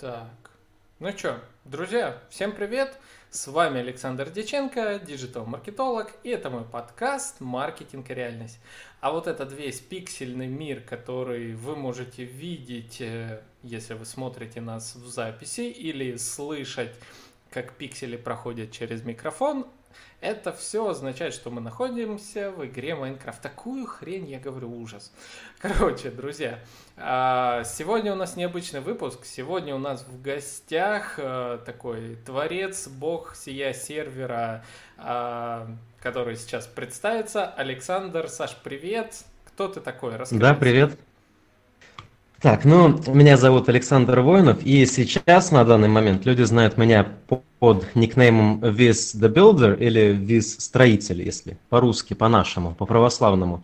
Так, ну что, друзья, всем привет! С вами Александр Деченко, диджитал-маркетолог, и это мой подкаст «Маркетинг и реальность». А вот этот весь пиксельный мир, который вы можете видеть, э, если вы смотрите нас в записи, или слышать, как пиксели проходят через микрофон, это все означает, что мы находимся в игре Майнкрафт. Такую хрень, я говорю, ужас. Короче, друзья, а, сегодня у нас необычный выпуск. Сегодня у нас в гостях э, такой творец, бог сия сервера, а, который сейчас представится. Александр, Саш, привет. Кто ты такой? Расскажи. Да, привет. Так, ну, меня зовут Александр Воинов, и сейчас, на данный момент, люди знают меня под никнеймом Viz the Builder или Viz Строитель, если по-русски, по-нашему, по-православному.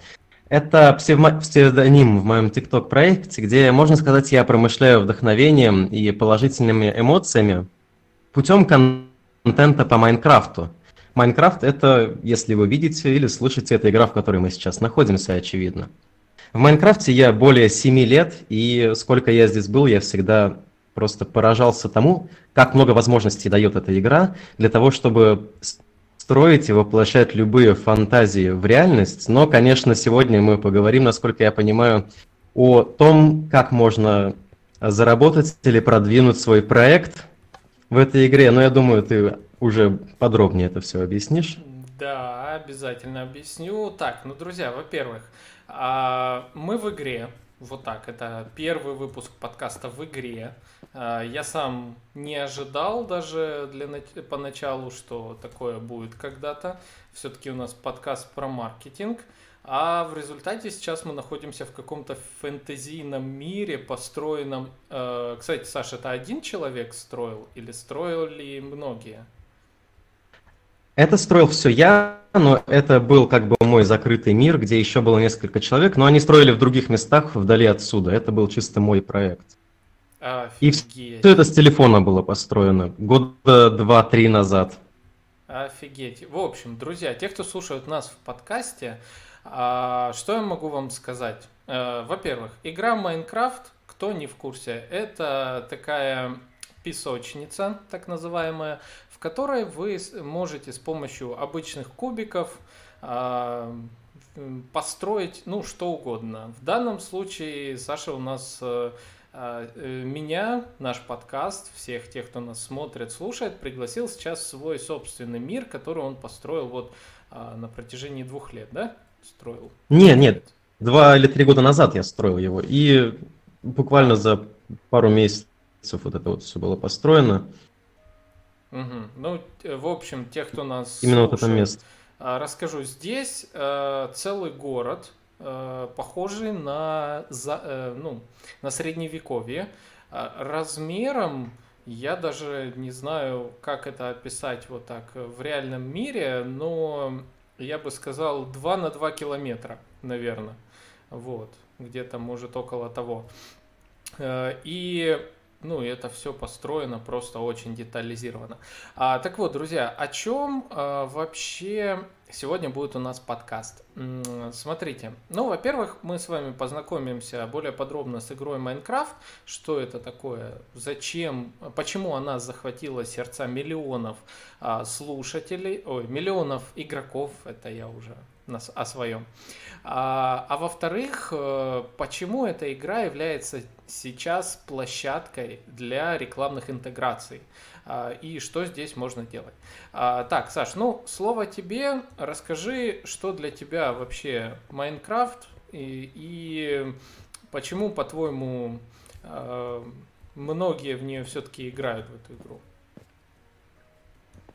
Это псевдоним в моем TikTok проекте, где, можно сказать, я промышляю вдохновением и положительными эмоциями путем контента по Майнкрафту. Майнкрафт — это, если вы видите или слышите, это игра, в которой мы сейчас находимся, очевидно. В Майнкрафте я более 7 лет, и сколько я здесь был, я всегда просто поражался тому, как много возможностей дает эта игра для того, чтобы строить и воплощать любые фантазии в реальность. Но, конечно, сегодня мы поговорим, насколько я понимаю, о том, как можно заработать или продвинуть свой проект в этой игре. Но я думаю, ты уже подробнее это все объяснишь. Да, обязательно объясню. Так, ну, друзья, во-первых, а, мы в игре. Вот так, это первый выпуск подкаста в игре. А, я сам не ожидал даже для, поначалу, что такое будет когда-то. Все-таки у нас подкаст про маркетинг. А в результате сейчас мы находимся в каком-то фэнтезийном мире, построенном... Э, кстати, Саша, это один человек строил или строили многие? Это строил все я, но это был как бы мой закрытый мир, где еще было несколько человек, но они строили в других местах вдали отсюда. Это был чисто мой проект. Офигеть. И все это с телефона было построено года два-три назад. Офигеть. В общем, друзья, те, кто слушают нас в подкасте, а, что я могу вам сказать? Э, во-первых, игра Майнкрафт, кто не в курсе, это такая песочница, так называемая, в которой вы можете с помощью обычных кубиков а, построить, ну, что угодно. В данном случае Саша у нас э, а, э, меня, наш подкаст, всех тех, кто нас смотрит, слушает, пригласил сейчас в свой собственный мир, который он построил вот а, на протяжении двух лет, да? Строил? Нет, нет, два или три года назад я строил его, и буквально за пару месяцев вот это вот все было построено. Угу. Ну, в общем, те, кто нас Именно слушает, вот это место. А, расскажу. Здесь э, целый город, э, похожий на, за, э, ну, на средневековье. Э, размером я даже не знаю, как это описать вот так в реальном мире, но я бы сказал 2 на 2 километра, наверное. Вот, где-то может около того. Э, и ну, это все построено просто очень детализировано. А, так вот, друзья, о чем а, вообще сегодня будет у нас подкаст? Смотрите, ну, во-первых, мы с вами познакомимся более подробно с игрой Майнкрафт, что это такое, зачем, почему она захватила сердца миллионов а, слушателей, ой, миллионов игроков, это я уже о своем. А, а во-вторых, э, почему эта игра является сейчас площадкой для рекламных интеграций? А, и что здесь можно делать? А, так, Саш, ну, слово тебе. Расскажи, что для тебя вообще Майнкрафт и, и почему, по-твоему, э, многие в нее все-таки играют в эту игру?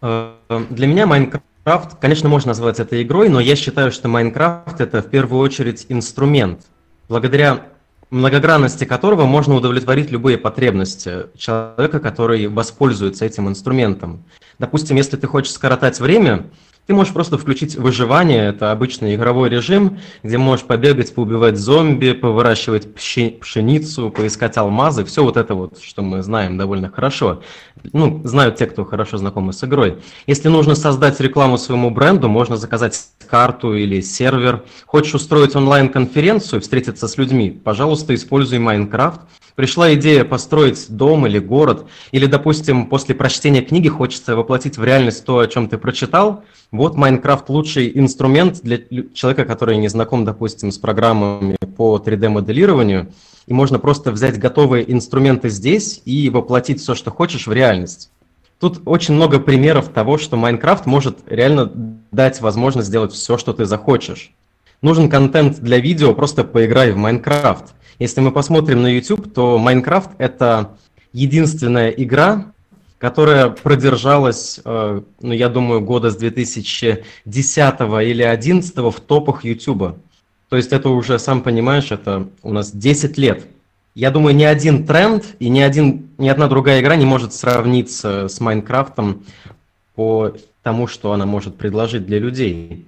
Э, для меня Майнкрафт Майнкрафт, конечно, можно назвать это игрой, но я считаю, что Майнкрафт это в первую очередь инструмент, благодаря многогранности которого можно удовлетворить любые потребности человека, который воспользуется этим инструментом. Допустим, если ты хочешь скоротать время, ты можешь просто включить выживание, это обычный игровой режим, где можешь побегать, поубивать зомби, повыращивать пшеницу, поискать алмазы, все вот это вот, что мы знаем довольно хорошо. Ну, знают те, кто хорошо знакомы с игрой. Если нужно создать рекламу своему бренду, можно заказать карту или сервер. Хочешь устроить онлайн-конференцию, встретиться с людьми, пожалуйста, используй Майнкрафт Пришла идея построить дом или город, или, допустим, после прочтения книги хочется воплотить в реальность то, о чем ты прочитал. Вот Майнкрафт лучший инструмент для человека, который не знаком, допустим, с программами по 3D-моделированию. И можно просто взять готовые инструменты здесь и воплотить все, что хочешь, в реальность. Тут очень много примеров того, что Майнкрафт может реально дать возможность сделать все, что ты захочешь. Нужен контент для видео, просто поиграй в Майнкрафт. Если мы посмотрим на YouTube, то Майнкрафт это единственная игра, которая продержалась, э, ну, я думаю, года с 2010 или 2011 в топах YouTube. То есть это уже, сам понимаешь, это у нас 10 лет. Я думаю, ни один тренд и ни, один, ни одна другая игра не может сравниться с Майнкрафтом по тому, что она может предложить для людей.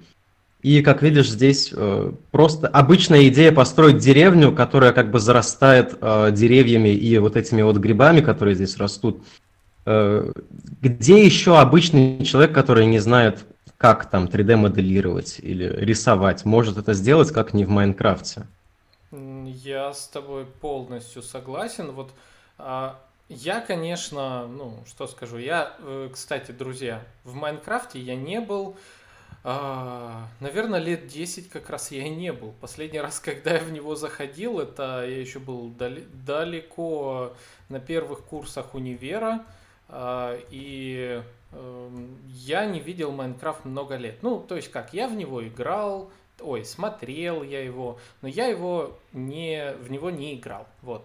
И, как видишь, здесь э, просто обычная идея построить деревню, которая как бы зарастает э, деревьями и вот этими вот грибами, которые здесь растут. Э, где еще обычный человек, который не знает, как там 3D-моделировать или рисовать, может это сделать, как не в Майнкрафте? Я с тобой полностью согласен. Вот а, я, конечно, ну, что скажу, я, э, кстати, друзья, в Майнкрафте я не был, а, наверное, лет 10 как раз я и не был. Последний раз, когда я в него заходил, это я еще был далеко на первых курсах универа, а, и эм, я не видел Майнкрафт много лет. Ну, то есть как, я в него играл, ой, смотрел я его, но я его не, в него не играл, вот.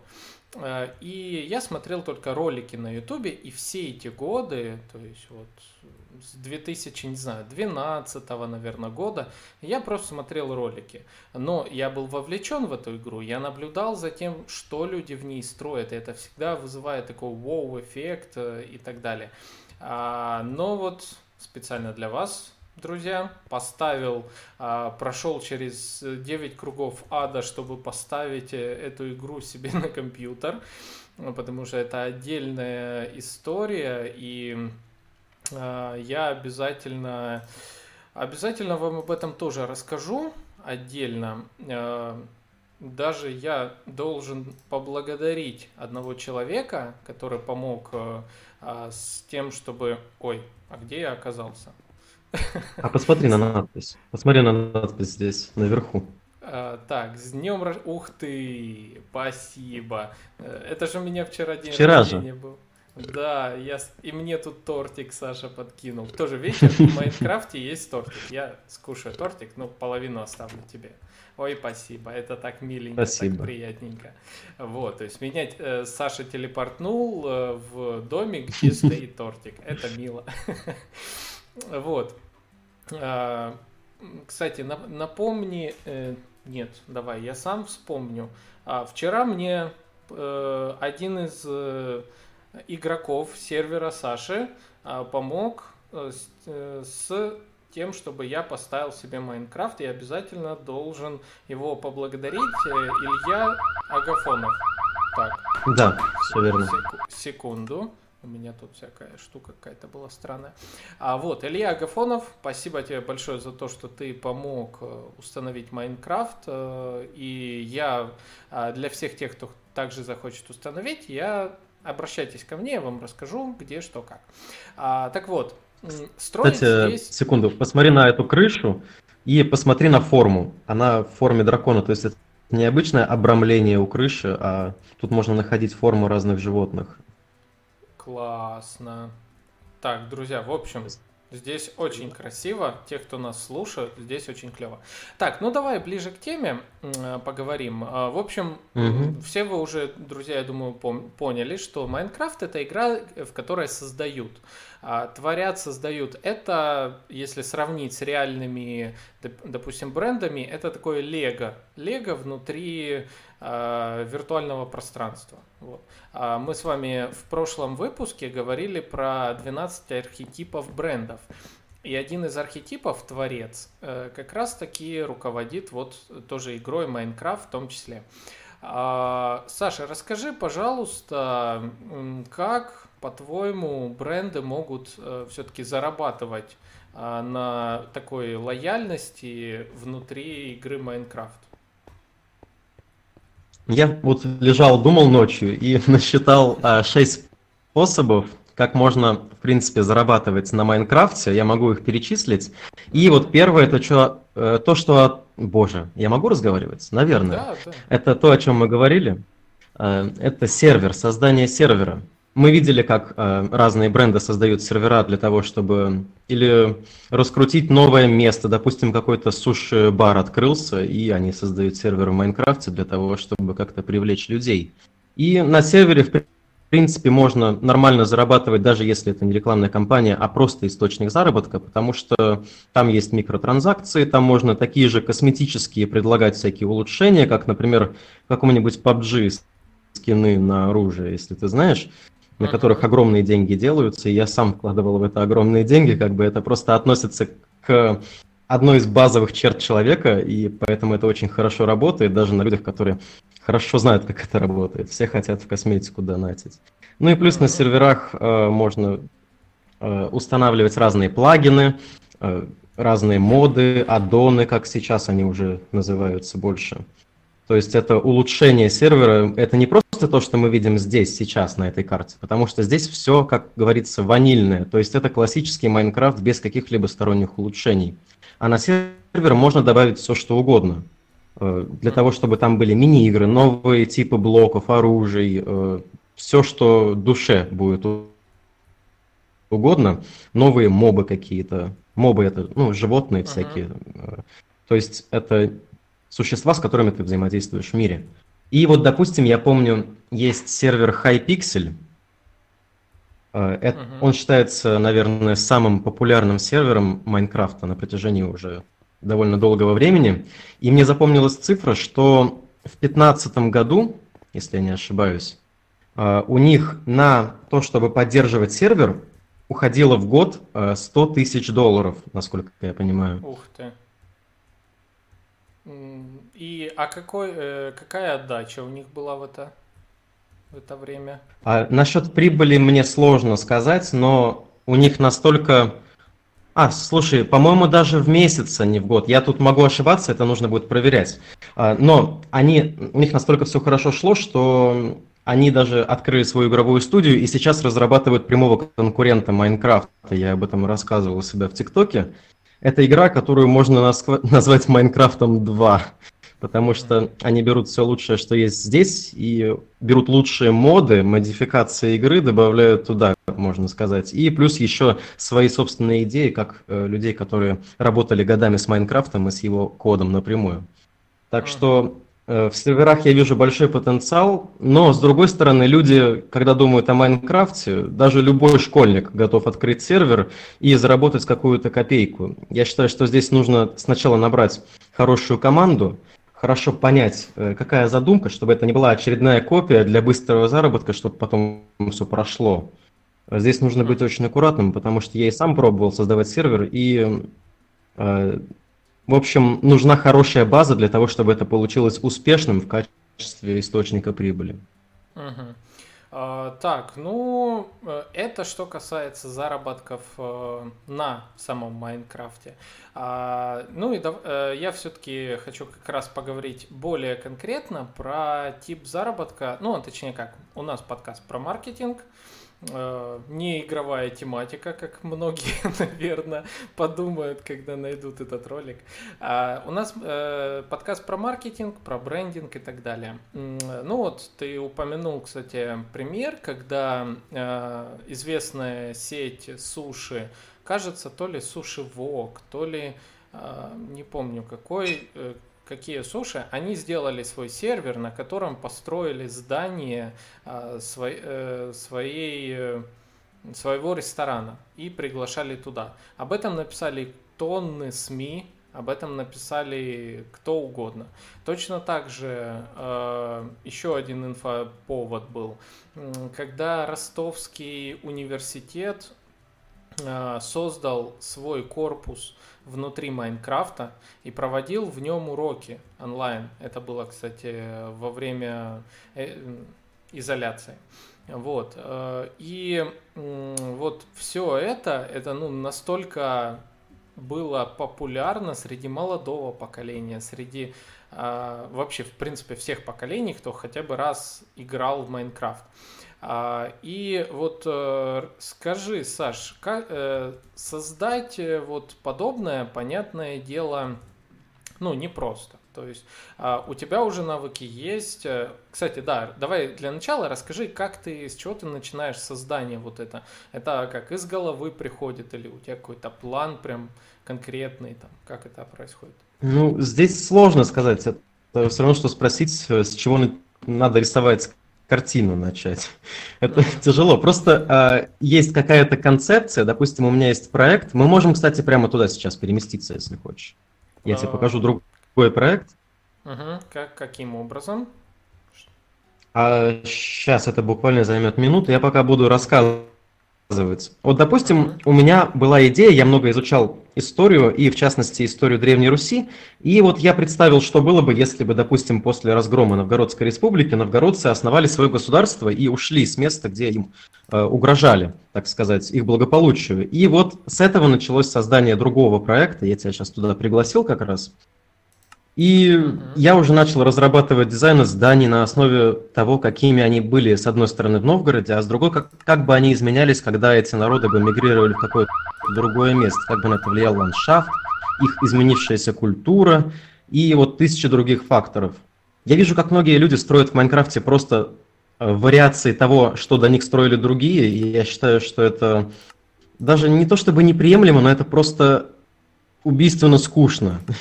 Э, и я смотрел только ролики на ютубе, и все эти годы, то есть вот с 2000, не знаю, 12 наверное, года, я просто смотрел ролики. Но я был вовлечен в эту игру, я наблюдал за тем, что люди в ней строят, и это всегда вызывает такой вау-эффект э, и так далее. А, но вот специально для вас друзья, поставил, а, прошел через 9 кругов ада, чтобы поставить э, эту игру себе на компьютер, потому что это отдельная история, и а, я обязательно, обязательно вам об этом тоже расскажу отдельно. А, даже я должен поблагодарить одного человека, который помог с тем, чтобы... Ой, а где я оказался? А посмотри на надпись. Посмотри на надпись здесь, наверху. А, так, с днем рождения. Ух ты, спасибо. Э, это же у меня вчера день вчера рождения же. был. Да, я... и мне тут тортик Саша подкинул. Тоже вечер в Майнкрафте есть тортик. Я скушаю тортик, ну, половину оставлю тебе. Ой, спасибо, это так миленько, спасибо. так приятненько. Вот, то есть меня э, Саша телепортнул э, в домик, где стоит тортик. Это мило. Вот. А, кстати, напомни... Э, нет, давай, я сам вспомню. А, вчера мне э, один из э, игроков сервера Саши а, помог с тем, чтобы я поставил себе Майнкрафт, я обязательно должен его поблагодарить. Илья Агафонов. Так. Да, все верно. Секунду. У меня тут всякая штука какая-то была странная. А вот, Илья Агафонов, спасибо тебе большое за то, что ты помог э, установить Майнкрафт. Э, и я а, для всех тех, кто также захочет установить, я обращайтесь ко мне, я вам расскажу, где, что, как. А, так вот, строить Кстати, здесь... секунду, посмотри на эту крышу и посмотри на форму. Она в форме дракона, то есть это необычное обрамление у крыши, а тут можно находить форму разных животных. Классно. Так, друзья, в общем, здесь очень красиво. Те, кто нас слушает, здесь очень клево. Так, ну давай ближе к теме э, поговорим. Э, в общем, угу. все вы уже, друзья, я думаю, поняли, что Майнкрафт это игра, в которой создают. А, творят, создают. Это, если сравнить с реальными, допустим, брендами, это такое лего. Лего внутри э, виртуального пространства. Вот. А мы с вами в прошлом выпуске говорили про 12 архетипов брендов. И один из архетипов, творец, э, как раз таки руководит вот тоже игрой Майнкрафт в том числе. А, Саша, расскажи, пожалуйста, как, по-твоему, бренды могут э, все-таки зарабатывать э, на такой лояльности внутри игры Майнкрафт? Я вот лежал, думал ночью и насчитал а, 6 способов, как можно, в принципе, зарабатывать на Майнкрафте. Я могу их перечислить. И вот первое, это что, э, то, что... Боже, я могу разговаривать? Наверное. Да, да. Это то, о чем мы говорили. Э, это сервер, создание сервера. Мы видели, как э, разные бренды создают сервера для того, чтобы или раскрутить новое место. Допустим, какой-то суши-бар открылся, и они создают сервер в Майнкрафте для того, чтобы как-то привлечь людей. И на сервере, в принципе, можно нормально зарабатывать, даже если это не рекламная кампания, а просто источник заработка, потому что там есть микротранзакции, там можно такие же косметические предлагать всякие улучшения, как, например, какому-нибудь PUBG скины на оружие, если ты знаешь на которых огромные деньги делаются, и я сам вкладывал в это огромные деньги, как бы это просто относится к одной из базовых черт человека, и поэтому это очень хорошо работает, даже на людях, которые хорошо знают, как это работает. Все хотят в косметику донатить. Ну и плюс на серверах э, можно э, устанавливать разные плагины, э, разные моды, аддоны, как сейчас они уже называются больше. То есть это улучшение сервера, это не просто то, что мы видим здесь, сейчас, на этой карте, потому что здесь все, как говорится, ванильное. То есть это классический Майнкрафт без каких-либо сторонних улучшений. А на сервер можно добавить все, что угодно. Э, для того, чтобы там были мини-игры, новые типы блоков, оружий, э, все, что душе будет угодно, новые мобы какие-то. Мобы это, ну, животные всякие. Uh-huh. То есть это существа, с которыми ты взаимодействуешь в мире. И вот, допустим, я помню, есть сервер Hypixel. Э, это, uh-huh. Он считается, наверное, самым популярным сервером Майнкрафта на протяжении уже довольно долгого времени. И мне запомнилась цифра, что в 2015 году, если я не ошибаюсь, э, у них на то, чтобы поддерживать сервер, уходило в год 100 э, тысяч долларов, насколько я понимаю. Ух ты. И а какой, э, какая отдача у них была в это, в это время? А, насчет прибыли мне сложно сказать, но у них настолько... А, слушай, по-моему, даже в месяц, а не в год. Я тут могу ошибаться, это нужно будет проверять. А, но они, у них настолько все хорошо шло, что они даже открыли свою игровую студию и сейчас разрабатывают прямого конкурента Майнкрафта. Я об этом рассказывал у себя в ТикТоке. Это игра, которую можно назвать Майнкрафтом 2, потому что они берут все лучшее, что есть здесь, и берут лучшие моды, модификации игры, добавляют туда, можно сказать. И плюс еще свои собственные идеи, как э, людей, которые работали годами с Майнкрафтом и с его кодом напрямую. Так что Э, в серверах я вижу большой потенциал, но с другой стороны, люди, когда думают о Майнкрафте, даже любой школьник готов открыть сервер и заработать какую-то копейку. Я считаю, что здесь нужно сначала набрать хорошую команду, хорошо понять, э, какая задумка, чтобы это не была очередная копия для быстрого заработка, чтобы потом все прошло. Здесь нужно быть очень аккуратным, потому что я и сам пробовал создавать сервер, и э, в общем, нужна хорошая база для того, чтобы это получилось успешным в качестве источника прибыли. Угу. А, так, ну, э, это что касается заработков э, на самом Майнкрафте. А, ну и э, я все-таки хочу как раз поговорить более конкретно про тип заработка. Ну, а точнее как, у нас подкаст про маркетинг. Э, не игровая тематика, как многие, наверное, подумают, когда найдут этот ролик. А у нас э, подкаст про маркетинг, про брендинг и так далее. Ну вот, ты упомянул, кстати, пример, когда э, известная сеть суши, кажется, то ли суши Вок, то ли не помню какой, какие суши, они сделали свой сервер, на котором построили здание а, своей, э, своей, э, своего ресторана и приглашали туда. Об этом написали тонны СМИ, об этом написали кто угодно. Точно так же э, еще один инфоповод был, когда Ростовский университет создал свой корпус внутри Майнкрафта и проводил в нем уроки онлайн. Это было, кстати, во время э, изоляции. Вот. Э, и вот все это, это ну, настолько было популярно среди молодого поколения, среди э, вообще, в принципе, всех поколений, кто хотя бы раз играл в Майнкрафт. А, и вот э, скажи, Саш, как э, создать э, вот подобное, понятное дело, ну, непросто. То есть а, у тебя уже навыки есть. Кстати, да, давай для начала расскажи, как ты, с чего ты начинаешь создание вот это. Это как из головы приходит или у тебя какой-то план прям конкретный, там, как это происходит? Ну, здесь сложно сказать. Это все равно, что спросить, с чего надо рисовать картину начать. Это тяжело. Просто э, есть какая-то концепция, допустим, у меня есть проект. Мы можем, кстати, прямо туда сейчас переместиться, если хочешь. Я тебе а. покажу другой проект. Угу. Как, каким образом? А сейчас это буквально займет минуту. Я пока буду рассказывать оказывается. Вот, допустим, у меня была идея, я много изучал историю, и в частности историю Древней Руси, и вот я представил, что было бы, если бы, допустим, после разгрома Новгородской республики новгородцы основали свое государство и ушли с места, где им э, угрожали, так сказать, их благополучию. И вот с этого началось создание другого проекта, я тебя сейчас туда пригласил как раз, и mm-hmm. я уже начал разрабатывать дизайны зданий на основе того, какими они были, с одной стороны, в Новгороде, а с другой, как, как бы они изменялись, когда эти народы бы мигрировали в какое-то другое место, как бы на это влиял ландшафт, их изменившаяся культура и вот тысячи других факторов. Я вижу, как многие люди строят в Майнкрафте просто э, вариации того, что до них строили другие, и я считаю, что это даже не то чтобы неприемлемо, но это просто убийственно скучно, uh-huh.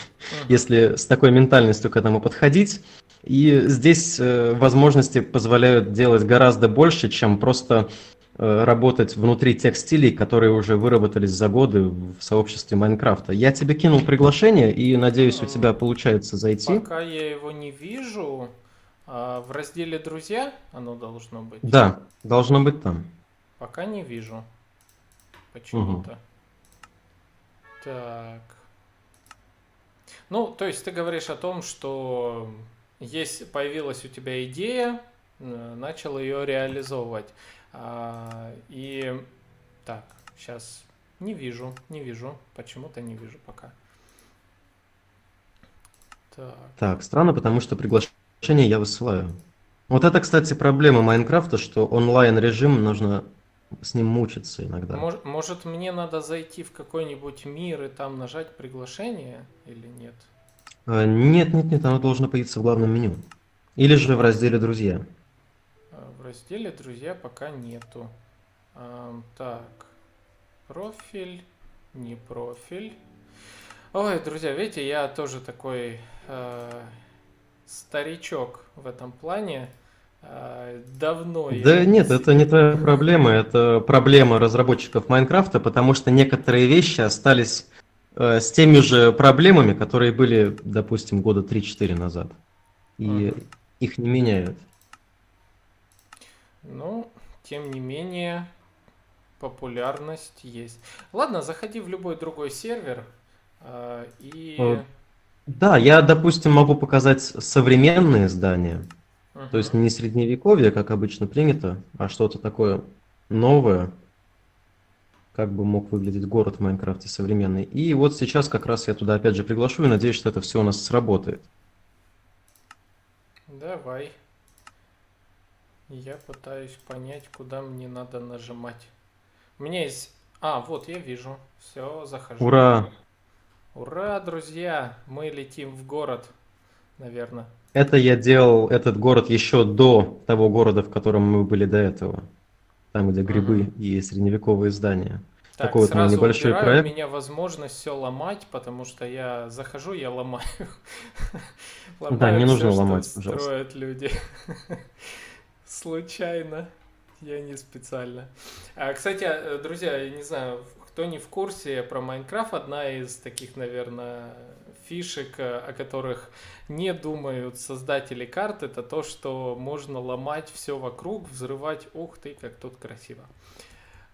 если с такой ментальностью к этому подходить. И здесь э, возможности позволяют делать гораздо больше, чем просто э, работать внутри тех стилей, которые уже выработались за годы в сообществе Майнкрафта. Я тебе кинул приглашение, и надеюсь, у тебя получается зайти. Пока я его не вижу, а в разделе «Друзья» оно должно быть? Да, должно быть там. Пока не вижу. Почему-то. Угу. Так. Ну, то есть ты говоришь о том, что есть, появилась у тебя идея, начал ее реализовывать. А, и так, сейчас не вижу, не вижу, почему-то не вижу пока. Так. так, странно, потому что приглашение я высылаю. Вот это, кстати, проблема Майнкрафта, что онлайн режим нужно с ним мучиться иногда. Может, может, мне надо зайти в какой-нибудь мир и там нажать приглашение или нет? А, нет, нет, нет, оно должно появиться в главном меню. Или же в разделе «Друзья». А, в разделе «Друзья» пока нету. А, так, профиль, не профиль. Ой, друзья, видите, я тоже такой э, старичок в этом плане. А, давно. Да я... нет, это не твоя проблема, это проблема разработчиков Майнкрафта, потому что некоторые вещи остались э, с теми же проблемами, которые были, допустим, года 3-4 назад. И uh их не меняют. Ну, тем не менее, популярность есть. Ладно, заходи в любой другой сервер э, и... Э, да, я, допустим, могу показать современные здания. Uh-huh. То есть не средневековье, как обычно принято, а что-то такое новое, как бы мог выглядеть город в Майнкрафте современный. И вот сейчас как раз я туда опять же приглашу и надеюсь, что это все у нас сработает. Давай. Я пытаюсь понять, куда мне надо нажимать. У меня есть... А, вот, я вижу. Все, захожу. Ура! Ура, друзья! Мы летим в город, наверное. Это я делал этот город еще до того города, в котором мы были до этого. Там, где грибы угу. и средневековые здания. Так, Такой сразу вот небольшой убираю, проект. у меня возможность все ломать, потому что я захожу, я ломаю. да, не нужно ломать, пожалуйста. строят люди. Случайно. Я не специально. А, кстати, э, друзья, я не знаю, кто не в курсе про Майнкрафт, одна из таких, наверное, фишек, э, о которых не думают создатели карт, это то, что можно ломать все вокруг, взрывать. Ух ты, как тут красиво.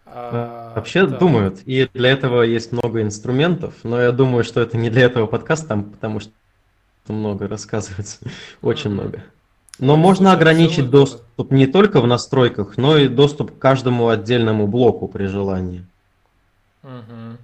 А, Вообще да. думают, и для этого есть много инструментов, но я думаю, что это не для этого подкаста, там, потому что много рассказывается, очень много. Но ну, можно ограничить доступ не только в настройках, но и доступ к каждому отдельному блоку при желании. Угу.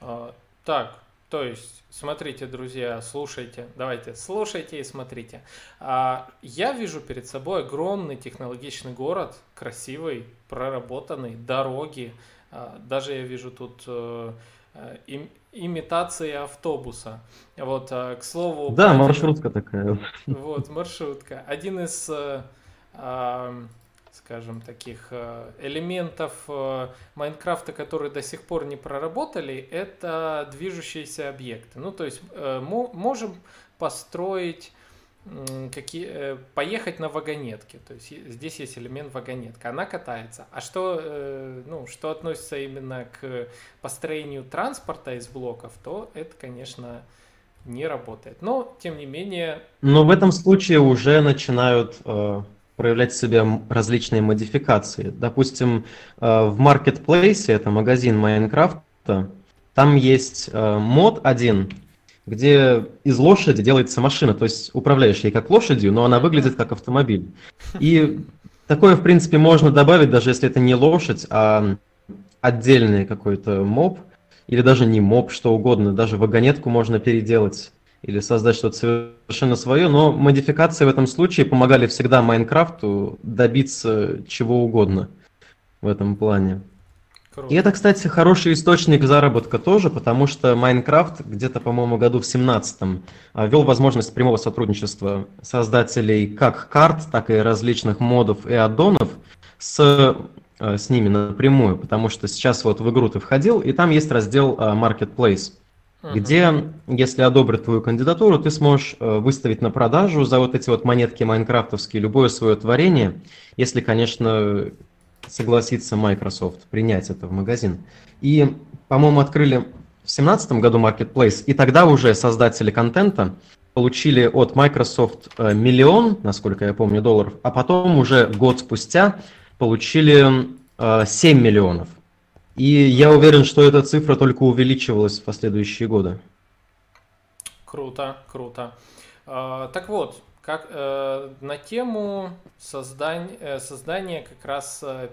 А, Так, то есть, смотрите, друзья, слушайте, давайте, слушайте и смотрите. А, я вижу перед собой огромный технологичный город, красивый, проработанный, дороги. А, даже я вижу тут э, э, им, имитации автобуса. Вот, а, к слову... Да, один, маршрутка такая. Вот, маршрутка. Один из скажем, таких э, элементов э, Майнкрафта, которые до сих пор не проработали, это движущиеся объекты. Ну, то есть э, можем построить какие, поехать на вагонетке. То есть здесь есть элемент вагонетка. Она катается. А что, ну, что относится именно к построению транспорта из блоков, то это, конечно, не работает. Но, тем не менее... Но в этом случае уже начинают проявлять в себе различные модификации. Допустим, э, в Marketplace, это магазин Майнкрафта, там есть э, мод один, где из лошади делается машина, то есть управляешь ей как лошадью, но она выглядит как автомобиль. И такое, в принципе, можно добавить, даже если это не лошадь, а отдельный какой-то моб, или даже не моб, что угодно, даже вагонетку можно переделать или создать что-то совершенно свое, но модификации в этом случае помогали всегда Майнкрафту добиться чего угодно в этом плане. Круто. И это, кстати, хороший источник заработка тоже, потому что Майнкрафт где-то, по-моему, году в 17-м а, ввел возможность прямого сотрудничества создателей как карт, так и различных модов и аддонов с, а, с ними напрямую, потому что сейчас вот в игру ты входил, и там есть раздел а, Где, если одобрят твою кандидатуру, ты сможешь э, выставить на продажу за вот эти вот монетки майнкрафтовские любое свое творение, если, конечно, согласится Microsoft принять это в магазин. И, по-моему, открыли в 2017 году Marketplace, и тогда уже создатели контента получили от Microsoft э, миллион, насколько я помню, долларов, а потом уже год спустя получили 7 э, миллионов. И я уверен, что эта цифра только увеличивалась в последующие годы. Круто, круто. А, так вот, как э, на тему создания, э, создания как раз э,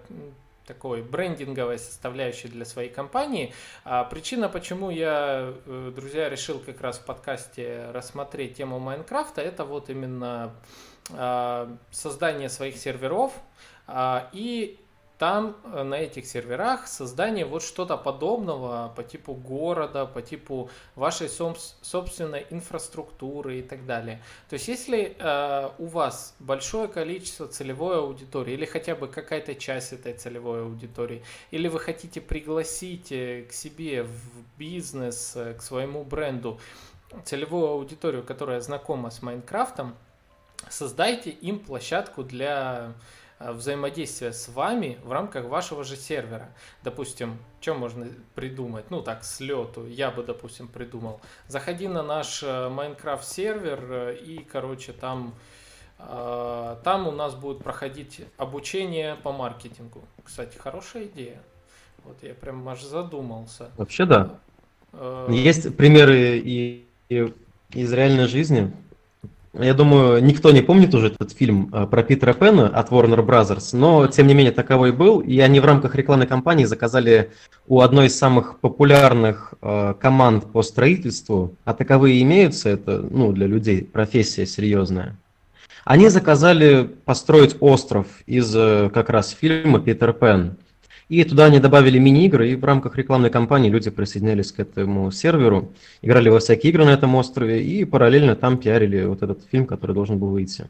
такой брендинговой составляющей для своей компании. А причина, почему я, друзья, решил как раз в подкасте рассмотреть тему Майнкрафта, это вот именно а, создание своих серверов а, и там э, на этих серверах создание вот что-то подобного по типу города, по типу вашей собственной инфраструктуры и так далее. То есть если э, у вас большое количество целевой аудитории или хотя бы какая-то часть этой целевой аудитории, или вы хотите пригласить э, к себе в бизнес, э, к своему бренду целевую аудиторию, которая знакома с Майнкрафтом, создайте им площадку для взаимодействия с вами в рамках вашего же сервера. Допустим, что можно придумать? Ну так, с лету. Я бы, допустим, придумал. Заходи на наш Minecraft э, сервер э, и, короче, там там у нас будет проходить обучение по маркетингу. Кстати, хорошая идея. Вот я прям аж задумался. Вообще да. Есть примеры и, и из реальной жизни. Я думаю, никто не помнит уже этот фильм э, про Питера Пэна от Warner Brothers, но тем не менее таковой был, и они в рамках рекламной кампании заказали у одной из самых популярных э, команд по строительству, а таковые имеются, это ну, для людей профессия серьезная. Они заказали построить остров из э, как раз фильма «Питер Пен». И туда они добавили мини-игры, и в рамках рекламной кампании люди присоединялись к этому серверу, играли во всякие игры на этом острове, и параллельно там пиарили вот этот фильм, который должен был выйти.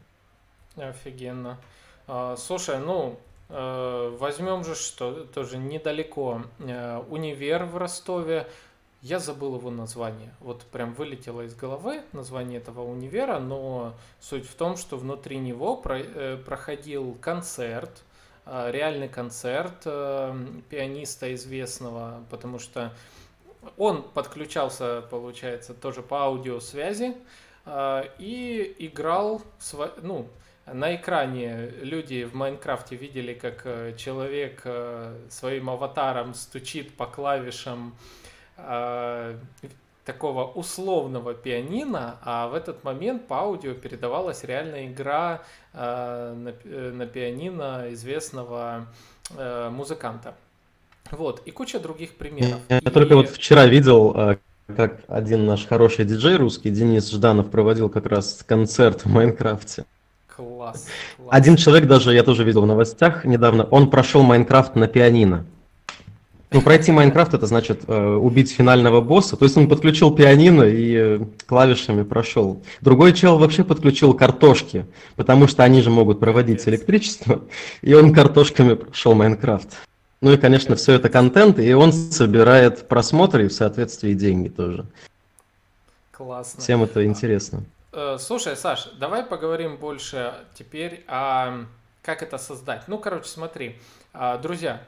Офигенно. А, слушай, ну, э, возьмем же что тоже недалеко. Э, универ в Ростове. Я забыл его название. Вот прям вылетело из головы название этого универа, но суть в том, что внутри него э, проходил концерт, реальный концерт э, пианиста известного, потому что он подключался, получается, тоже по аудиосвязи э, и играл, ну, на экране. Люди в Майнкрафте видели, как человек своим аватаром стучит по клавишам такого условного пианино, а в этот момент по аудио передавалась реальная игра э, на, э, на пианино известного э, музыканта. Вот, и куча других примеров. Я и... только вот вчера видел, э, как один наш хороший диджей русский, Денис Жданов, проводил как раз концерт в Майнкрафте. Класс, класс. Один человек даже, я тоже видел в новостях недавно, он прошел Майнкрафт на пианино. Ну, пройти Майнкрафт это значит э, убить финального босса. То есть он подключил пианино и э, клавишами прошел. Другой чел вообще подключил картошки, потому что они же могут проводить электричество. И он картошками прошел Майнкрафт. Ну и, конечно, все это контент, и он собирает просмотры и в соответствии деньги тоже. Классно. Всем это интересно. Э, слушай, Саш, давай поговорим больше теперь о как это создать. Ну, короче, смотри, а, друзья,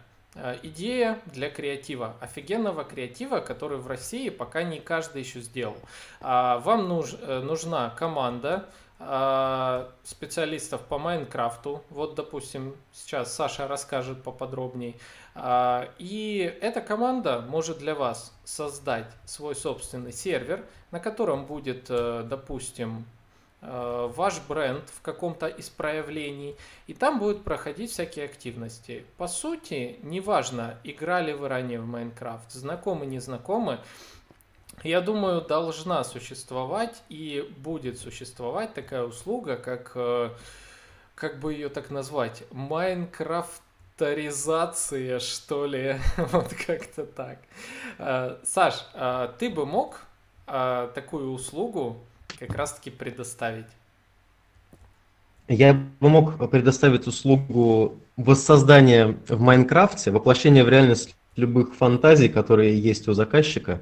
идея для креатива, офигенного креатива, который в России пока не каждый еще сделал. А, вам нуж, э, нужна команда а, специалистов по Майнкрафту. Вот, допустим, сейчас Саша расскажет поподробнее. А, и эта команда может для вас создать свой собственный сервер, на котором будет, э, допустим, Э, ваш бренд в каком-то из проявлений, и там будут проходить всякие активности. По сути, неважно, играли вы ранее в Майнкрафт, знакомы, не знакомы, я думаю, должна существовать и будет существовать такая услуга, как, э, как бы ее так назвать, Майнкрафторизация, что ли, вот как-то так. Э, Саш, ты бы мог такую услугу как раз-таки предоставить? Я бы мог предоставить услугу воссоздания в Майнкрафте, воплощения в реальность любых фантазий, которые есть у заказчика.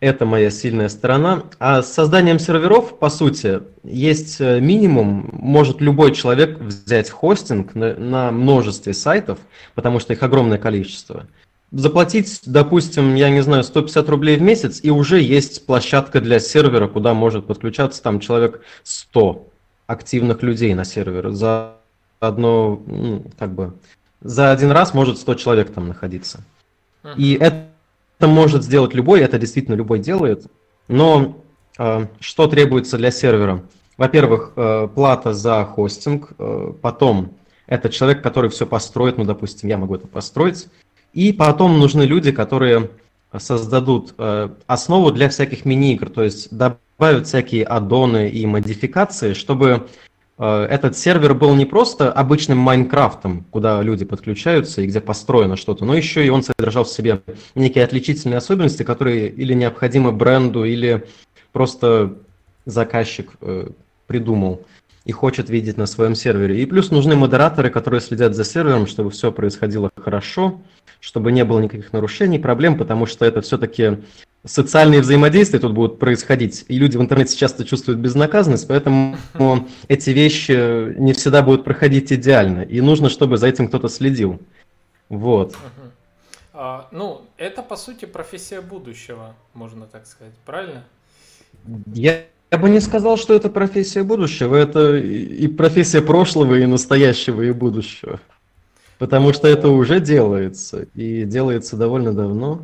Это моя сильная сторона. А с созданием серверов, по сути, есть э, минимум. Может любой человек взять хостинг на, на множестве сайтов, потому что их огромное количество заплатить, допустим, я не знаю, 150 рублей в месяц, и уже есть площадка для сервера, куда может подключаться там человек 100 активных людей на сервере. За одно, ну, как бы, за один раз может 100 человек там находиться. Uh-huh. И это может сделать любой, это действительно любой делает. Но э, что требуется для сервера? Во-первых, э, плата за хостинг, э, потом это человек, который все построит, ну, допустим, я могу это построить, и потом нужны люди, которые создадут э, основу для всяких мини-игр, то есть добавят всякие аддоны и модификации, чтобы э, этот сервер был не просто обычным Майнкрафтом, куда люди подключаются и где построено что-то, но еще и он содержал в себе некие отличительные особенности, которые или необходимы бренду, или просто заказчик э, придумал и хочет видеть на своем сервере. И плюс нужны модераторы, которые следят за сервером, чтобы все происходило хорошо, чтобы не было никаких нарушений, проблем, потому что это все-таки социальные взаимодействия тут будут происходить, и люди в интернете часто чувствуют безнаказанность, поэтому эти вещи не всегда будут проходить идеально, и нужно, чтобы за этим кто-то следил. Вот. А, ну, это по сути профессия будущего, можно так сказать, правильно? Я я бы не сказал, что это профессия будущего, это и профессия прошлого, и настоящего, и будущего. Потому что это уже делается, и делается довольно давно.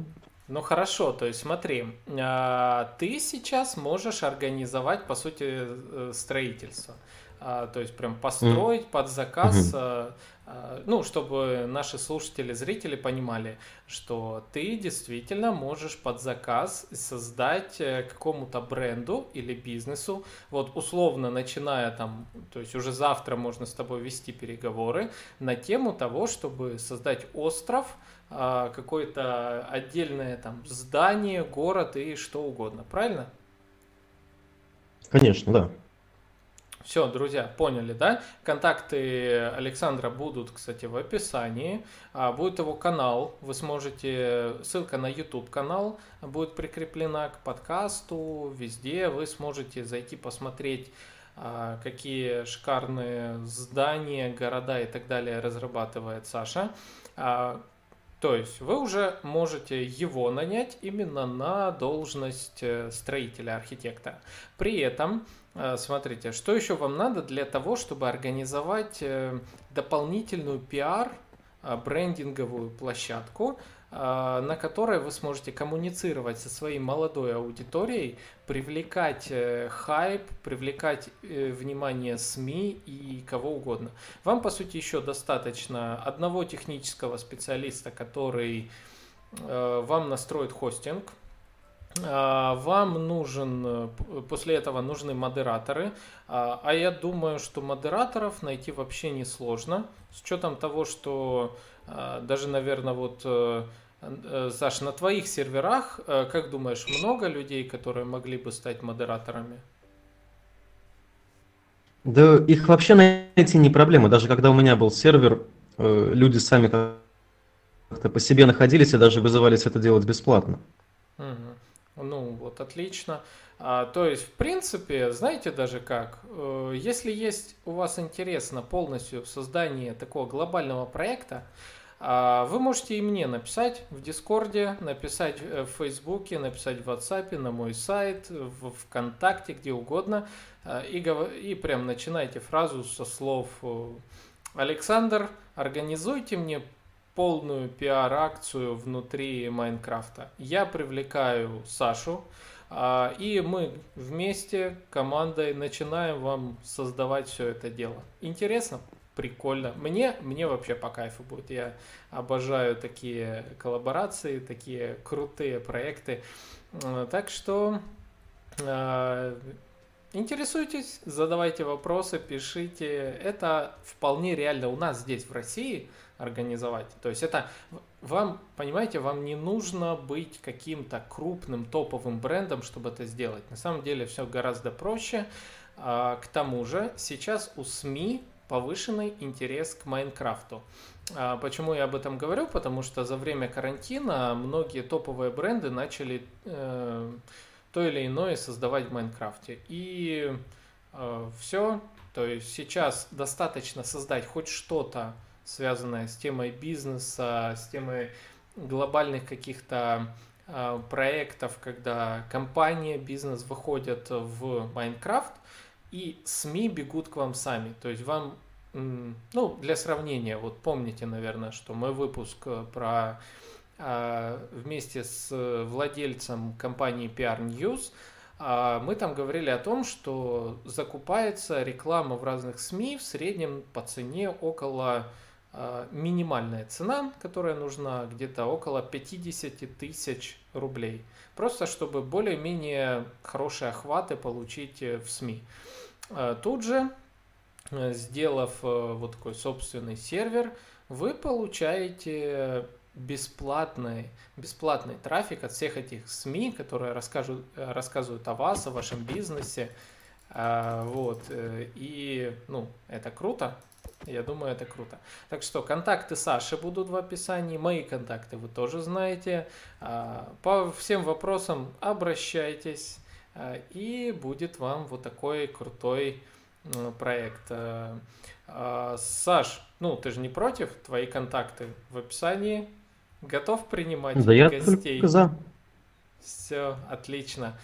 Ну хорошо, то есть смотри, а, ты сейчас можешь организовать, по сути, э, строительство. А, то есть прям построить под заказ mm-hmm. А, ну, чтобы наши слушатели, зрители понимали, что ты действительно можешь под заказ создать э, какому-то бренду или бизнесу, вот условно начиная там, то есть уже завтра можно с тобой вести переговоры на тему того, чтобы создать остров, а, какое-то отдельное там здание, город и что угодно, правильно? Конечно, да. Все, друзья, поняли, да? Контакты Александра будут, кстати, в описании. А, будет его канал, вы сможете, ссылка на YouTube канал будет прикреплена к подкасту, везде вы сможете зайти посмотреть а, какие шикарные здания, города и так далее разрабатывает Саша. А, то есть вы уже можете его нанять именно на должность э, строителя, архитекта. При этом Э, смотрите, что еще вам надо для того, чтобы организовать э, дополнительную пиар, э, брендинговую площадку, на которой вы сможете коммуницировать со своей молодой аудиторией, привлекать хайп, привлекать внимание СМИ и кого угодно. Вам, по сути, еще достаточно одного технического специалиста, который вам настроит хостинг, а, вам нужен, э, после этого нужны модераторы, а, а я думаю, что модераторов найти вообще не сложно, с учетом того, что а, даже, наверное, вот э, э, Саш, на твоих серверах, как думаешь, много людей, которые могли бы стать модераторами? Да их вообще найти не проблема. Даже когда у меня был сервер, люди сами как-то по себе находились и даже вызывались это делать бесплатно. Угу. Ну, вот отлично. А, то есть, в принципе, знаете даже как, э, если есть у вас интерес на полностью создание такого глобального проекта, вы можете и мне написать в Дискорде, написать в Фейсбуке, написать в WhatsApp, на мой сайт, в ВКонтакте, где угодно. А, и, и прям начинайте фразу со слов э, «Александр, организуйте мне полную пиар-акцию внутри Майнкрафта. Я привлекаю Сашу, а, и мы вместе, командой, начинаем вам создавать все это дело. Интересно? Прикольно. Мне, мне вообще по кайфу будет. Я обожаю такие коллаборации, такие крутые проекты. Так что а, интересуйтесь, задавайте вопросы, пишите. Это вполне реально у нас здесь в России – организовать. То есть это вам, понимаете, вам не нужно быть каким-то крупным топовым брендом, чтобы это сделать. На самом деле все гораздо проще. А, к тому же сейчас у СМИ повышенный интерес к Майнкрафту. А, почему я об этом говорю? Потому что за время карантина многие топовые бренды начали э, то или иное создавать в Майнкрафте. И э, все, то есть сейчас достаточно создать хоть что-то связанная с темой бизнеса, с темой глобальных каких-то э, проектов, когда компания, бизнес выходят в Майнкрафт, и СМИ бегут к вам сами. То есть вам, ну, для сравнения, вот помните, наверное, что мой выпуск э, про э, вместе с владельцем компании PR News, мы там говорили о том, что закупается реклама в разных СМИ в среднем по цене около а, минимальная цена, которая нужна где-то около 50 тысяч рублей. Просто чтобы более-менее хорошие охваты получить э, в СМИ. А, тут же, э, сделав э, вот такой собственный сервер, вы получаете бесплатный, бесплатный трафик от всех этих СМИ, которые расскажут, рассказывают о вас, о вашем бизнесе. Вот. И, ну, это круто, я думаю, это круто. Так что контакты Саши будут в описании, мои контакты вы тоже знаете. По всем вопросам обращайтесь, и будет вам вот такой крутой проект. А, Саш, ну ты же не против? Твои контакты в описании. Готов принимать да гостей? Я за. Все, отлично.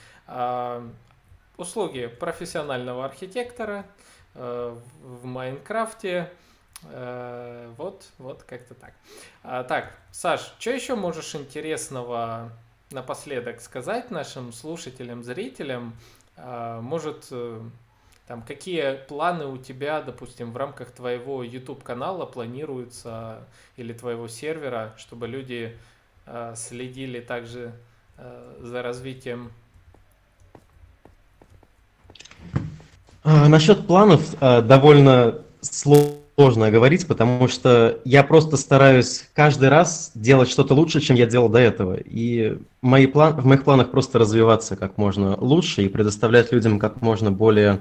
Услуги профессионального архитектора – Э, в Майнкрафте. Э, вот, вот как-то так. А, так, Саш, что еще можешь интересного напоследок сказать нашим слушателям, зрителям? А, может, э, там, какие планы у тебя, допустим, в рамках твоего YouTube-канала планируются или твоего сервера, чтобы люди следили также за развитием А, насчет планов а, довольно сложно говорить, потому что я просто стараюсь каждый раз делать что-то лучше, чем я делал до этого. И мои план, в моих планах просто развиваться как можно лучше и предоставлять людям как можно более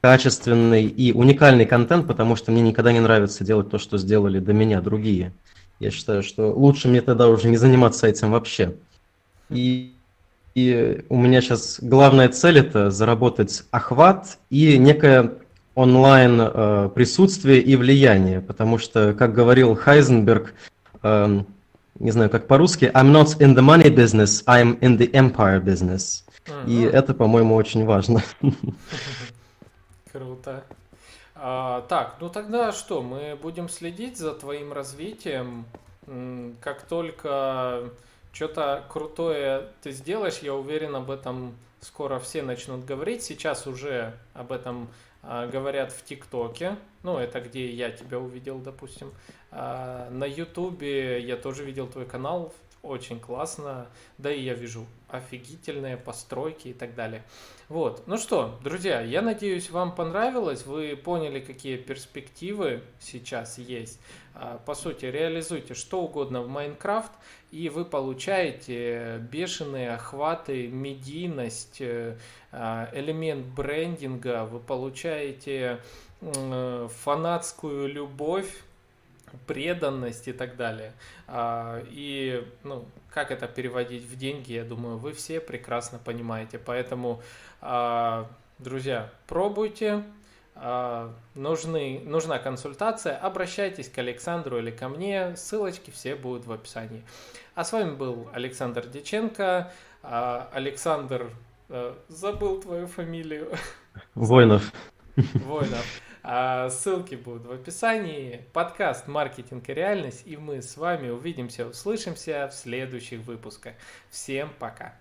качественный и уникальный контент, потому что мне никогда не нравится делать то, что сделали до меня другие. Я считаю, что лучше мне тогда уже не заниматься этим вообще. И и у меня сейчас главная цель это заработать охват и некое онлайн э, присутствие и влияние, потому что, как говорил Хайзенберг, э, не знаю, как по-русски, I'm not in the money business, I'm in the empire business. Uh-huh. И это, по-моему, очень важно. Круто. А, так, ну тогда что, мы будем следить за твоим развитием. Как только что-то крутое ты сделаешь, я уверен, об этом скоро все начнут говорить. Сейчас уже об этом говорят в ТикТоке, ну, это где я тебя увидел, допустим. А, на Ютубе я тоже видел твой канал, очень классно, да и я вижу офигительные постройки и так далее. Вот, ну что, друзья, я надеюсь, вам понравилось, вы поняли, какие перспективы сейчас есть. А, по сути, реализуйте что угодно в Майнкрафт, и вы получаете бешеные охваты, медийность, э, а, элемент брендинга, вы получаете э, фанатскую любовь преданность и так далее. А, и, ну, как это переводить в деньги, я думаю, вы все прекрасно понимаете. Поэтому, а, друзья, пробуйте. А, нужны, нужна консультация, обращайтесь к Александру или ко мне. Ссылочки все будут в описании. А с вами был Александр Деченко. Александр, э, забыл твою фамилию. Воинов. Воинов. А ссылки будут в описании. Подкаст «Маркетинг и реальность». И мы с вами увидимся, услышимся в следующих выпусках. Всем пока.